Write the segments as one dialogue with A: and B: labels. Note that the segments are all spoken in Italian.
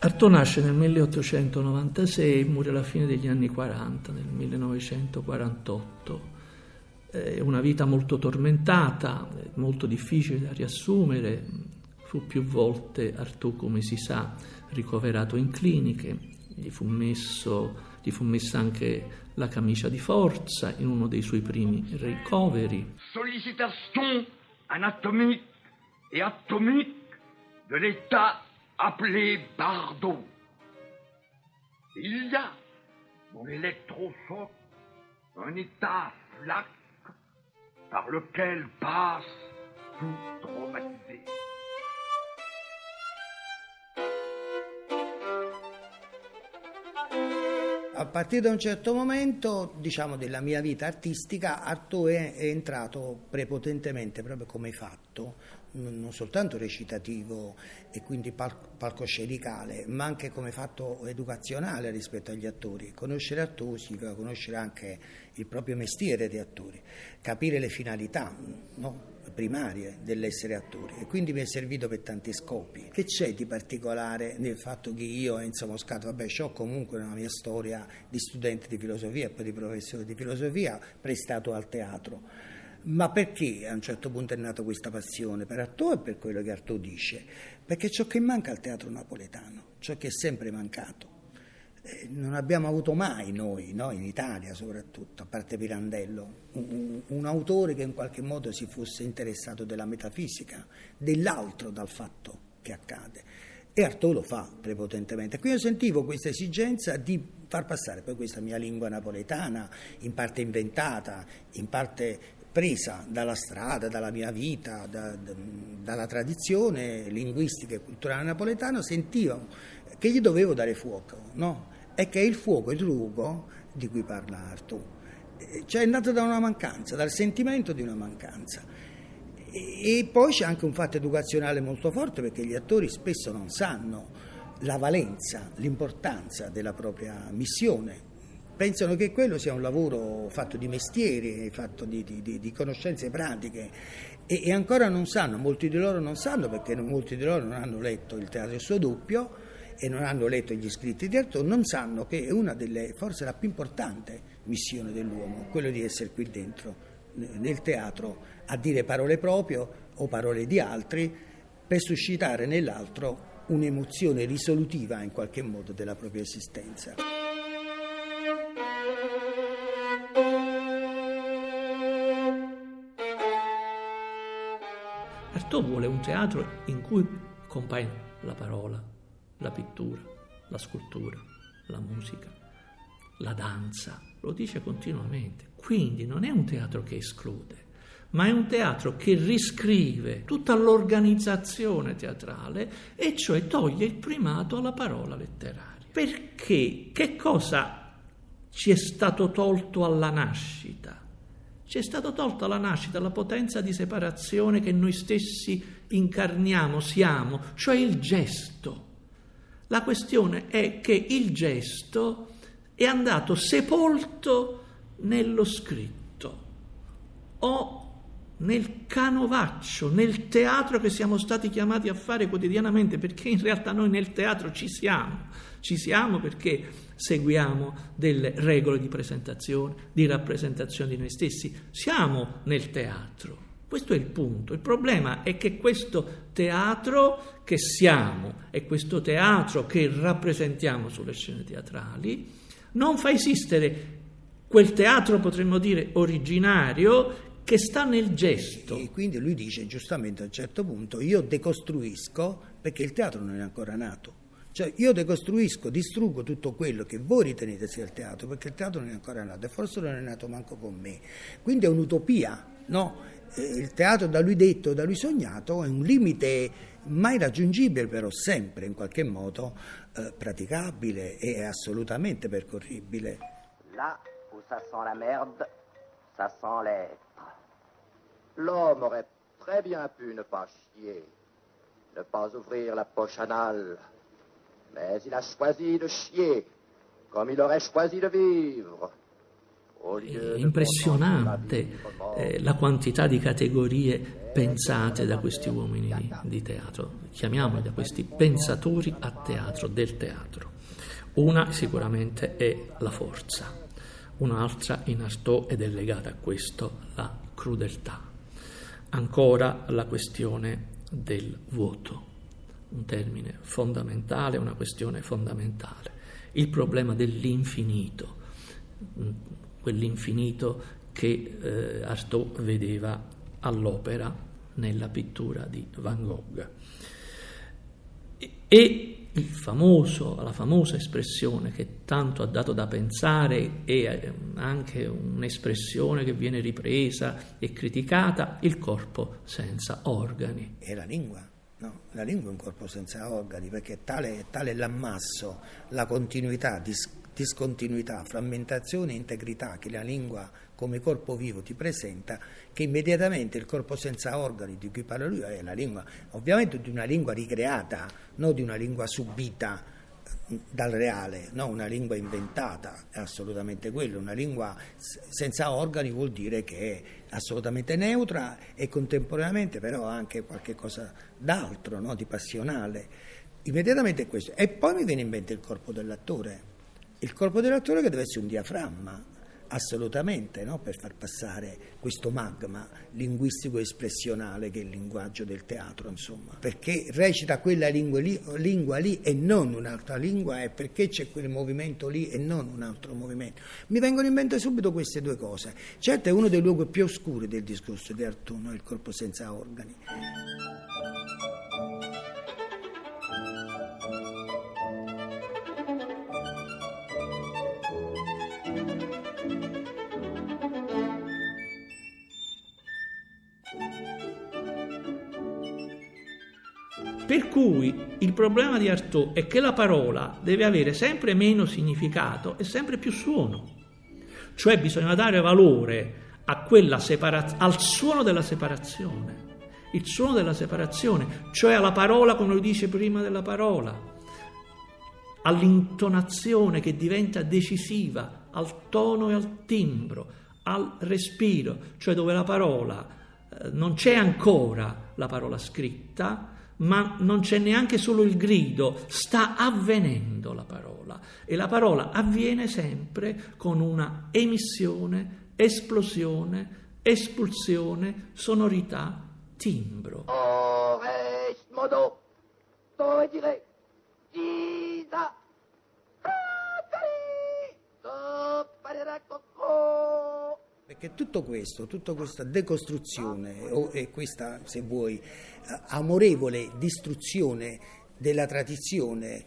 A: Artaud nasce nel 1896 e muore alla fine degli anni 40, nel 1948. È una vita molto tormentata, molto difficile da riassumere. Fu più volte Artaud, come si sa, ricoverato in cliniche, gli fu, messo, gli fu messa anche la camicia di forza in uno dei suoi primi ricoveri.
B: Sollicitation anatomique et atomique de l'état appelé Bardo. Il y a dans l'électrochoc un état flac par lequel passe tout traumatisé.
C: A partire da un certo momento, diciamo, della mia vita artistica, Artaud è, è entrato prepotentemente, proprio come fatto, non soltanto recitativo e quindi pal- palcoscenicale, ma anche come fatto educazionale rispetto agli attori. Conoscere Artaud significa conoscere anche il proprio mestiere di attori, capire le finalità no? Primarie dell'essere attori e quindi mi è servito per tanti scopi. Che c'è di particolare nel fatto che io a Enzo Moscato, vabbè, ho comunque una mia storia di studente di filosofia e poi di professore di filosofia prestato al teatro ma perché a un certo punto è nata questa passione per Artaud e per quello che Artaud dice? Perché ciò che manca al teatro napoletano, ciò che è sempre mancato. Non abbiamo avuto mai noi, no? in Italia soprattutto, a parte Pirandello, un, un, autore che in qualche modo si fosse interessato della metafisica, dell'altro dal fatto che accade. E Artaud lo fa prepotentemente. Quindi io sentivo questa esigenza di far passare poi questa mia lingua napoletana, in parte inventata, in parte presa dalla strada, dalla mia vita, da, da, dalla tradizione linguistica e culturale napoletana, sentivo che gli dovevo dare fuoco, no? E che è il fuoco, il rugo di cui parla Artù. Cioè è nato da una mancanza, dal sentimento di una mancanza. E, e poi c'è anche un fatto educazionale molto forte perché gli attori spesso non sanno la valenza, l'importanza della propria missione pensano che quello sia un lavoro fatto di mestieri, fatto di, di, di conoscenze pratiche e, e, ancora non sanno, molti di loro non sanno perché molti di loro non hanno letto il teatro il suo doppio e non hanno letto gli scritti di Artaud, non sanno che è una delle, forse la più importante missione dell'uomo, quello di essere qui dentro, nel teatro, a dire parole proprie o parole di altri per suscitare nell'altro un'emozione risolutiva in qualche modo della propria esistenza.
A: Artaud vuole un teatro in cui compaiono la parola, la pittura, la scultura, la musica, la danza, lo dice continuamente. Quindi non è un teatro che esclude, ma è un teatro che riscrive tutta l'organizzazione teatrale e cioè toglie il primato alla parola letteraria. Perché che cosa ci è stato tolto alla nascita? Ci è stata tolta la nascita, la potenza di separazione che noi stessi incarniamo, siamo, cioè il gesto. La questione è che il gesto è andato sepolto nello scritto o nel canovaccio, nel teatro che siamo stati chiamati a fare quotidianamente, perché in realtà noi nel teatro ci siamo, ci siamo perché seguiamo delle regole di presentazione, di rappresentazione di noi stessi. Siamo nel teatro. Questo è il punto. Il problema è che questo teatro che siamo e questo teatro che rappresentiamo sulle scene teatrali non fa esistere quel teatro, potremmo dire, originario che sta nel gesto.
C: E quindi lui dice giustamente a un certo punto, io decostruisco perché il teatro non è ancora nato. Cioè io decostruisco, distruggo tutto quello che voi ritenete sia il teatro, perché il teatro non è ancora nato e forse non è nato manco con me. Quindi è un'utopia, no? Eh, il teatro da lui detto, da lui sognato, è un limite mai raggiungibile, però sempre in qualche modo eh, praticabile e assolutamente percorribile.
D: Là où ça sent la merde, ça sent l'être. L'homme aurait très bien pu ne pas chier, ne pas ouvrir la poche anale mais il a choisi de chier, comme il aurait choisi de vivre.
A: È impressionante eh, la quantità di categorie pensate da questi uomini di teatro, chiamiamoli da questi pensatori a teatro, del teatro. Una sicuramente è la forza, un'altra in Artaud ed è legata a questo la crudeltà. Ancora la questione del vuoto, un termine fondamentale, una questione fondamentale. Il problema dell'infinito, quell'infinito che eh, Artaud vedeva all'opera nella pittura di Van Gogh. E famoso, la famosa espressione che tanto ha dato da pensare e eh, anche un'espressione che viene ripresa e criticata, il corpo senza organi.
C: E la lingua? No, la lingua è un corpo senza organi perché tale, tale l'ammasso, la continuità, dis, discontinuità, frammentazione e integrità che la lingua come corpo vivo ti presenta, che immediatamente il corpo senza organi di cui parla lui è la lingua, ovviamente di una lingua ricreata, non di una lingua subita eh, dal reale, no? una lingua inventata, è assolutamente quello, una lingua senza organi vuol dire che è assolutamente neutra e contemporaneamente però anche qualcosa d'altro, no? di passionale. Immediatamente questo. E poi mi viene in mente il corpo dell'attore il corpo dell'attore che deve essere un diaframma, assolutamente, no? per far passare questo magma linguistico-espressionale che è il linguaggio del teatro, insomma, perché recita quella lingua lì, lingua lì, e non un'altra lingua e perché c'è quel movimento lì e non un altro movimento. Mi vengono in mente subito queste due cose. Certo è uno dei luoghi più oscuri del discorso di Artù, il corpo senza organi.
A: Problema di Artaud è che la parola deve avere sempre meno significato e sempre più suono. Cioè bisogna dare valore separa- al suono della separazione. Il suono della separazione, cioè alla parola come lo dice prima della parola, all'intonazione che diventa decisiva, al tono e al timbro, al respiro, cioè dove la parola eh, non c'è ancora la parola scritta, ma non c'è neanche solo il grido, sta avvenendo la parola. E la parola avviene sempre con una emissione, esplosione, espulsione, sonorità, timbro.
D: Ores modo, come dire, Gisa,
C: perché tutto questo, tutta questa decostruzione e questa, se vuoi, amorevole distruzione della tradizione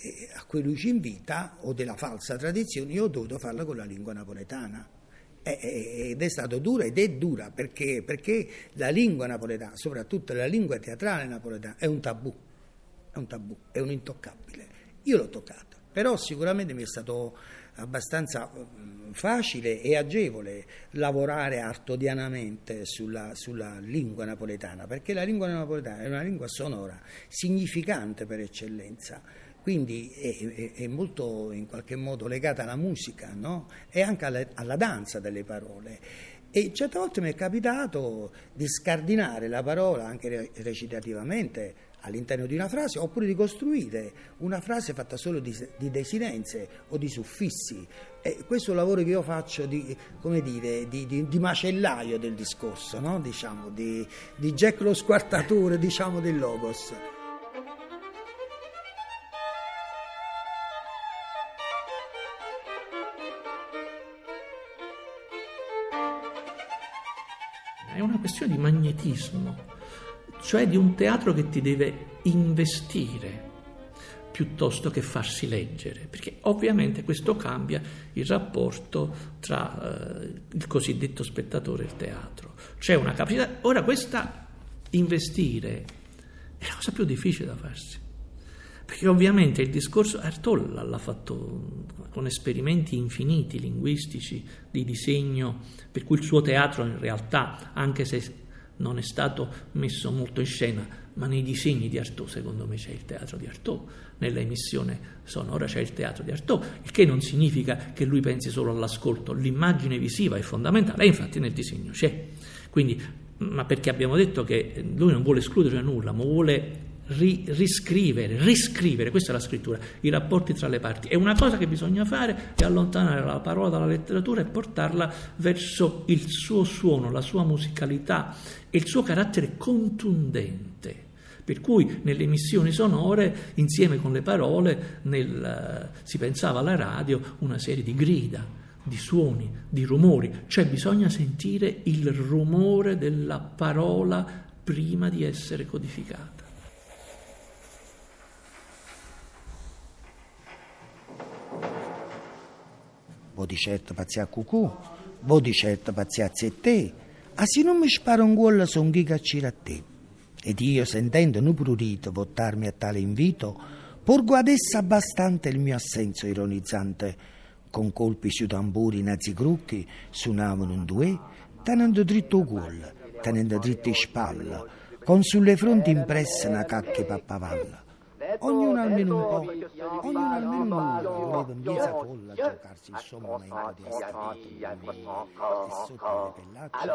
C: eh, a cui lui ci invita, o della falsa tradizione, io ho dovuto farla con la lingua napoletana. Ed è stato dura ed è dura perché, perché la lingua napoletana, soprattutto la lingua teatrale napoletana, è un tabù, è un tabù, è un intoccabile. Io l'ho toccata, però sicuramente mi è stato abbastanza mm, facile e agevole lavorare artodianamente sulla, sulla, lingua napoletana, perché la lingua napoletana è una lingua sonora, significante per eccellenza, quindi è, è, è molto in qualche modo legata alla musica no? e anche alla, alla danza delle parole. E certe volte mi è capitato di scardinare la parola anche recitativamente all'interno di una frase oppure di costruire una frase fatta solo di, di desinenze o di suffissi. E questo è un lavoro che io faccio di, dire, di, di macellaio del discorso, no? diciamo, di, Jack lo squartatore diciamo, del Logos.
A: È una questione di magnetismo cioè di un teatro che ti deve investire piuttosto che farsi leggere, perché ovviamente questo cambia il rapporto tra eh, il cosiddetto spettatore e il teatro. C'è una capacità, ora questa investire è la cosa più difficile da farsi, perché ovviamente il discorso Artolla l'ha fatto con esperimenti infiniti linguistici di disegno, per cui il suo teatro in realtà, anche se non è stato messo molto in scena, ma nei disegni di Artaud secondo me c'è il teatro di Artaud, nella emissione sonora c'è il teatro di Artaud, il che non significa che lui pensi solo all'ascolto, l'immagine visiva è fondamentale e infatti nel disegno c'è. Quindi, ma perché abbiamo detto che lui non vuole escludere nulla, ma vuole ri- riscrivere, riscrivere, questa è la scrittura, i rapporti tra le parti. E una cosa che bisogna fare è allontanare la parola dalla letteratura e portarla verso il suo suono, la sua musicalità e il suo carattere contundente. Per cui nelle emissioni sonore, insieme con le parole, nel, si pensava alla radio una serie di grida, di suoni, di rumori, cioè bisogna sentire il rumore della parola prima di essere codificata.
C: Vo di certo pazzi a cucù, vo di certo pazzi a te, a se non mi sparo un gol son chi caccire a te. Ed io, sentendo nu prurito votarmi a tale invito, porgo adesso abbastanza il mio assenso ironizzante. Con colpi su tamburi nazi grucchi suonavano un due, tenendo dritto gol, tenendo dritto in spalla, con sulle fronti impresse una cacche pappavalla. ognuno almeno un po', ognuno almeno un po' lunghezza folla a giocarsi il e sotto le pellacce
D: di.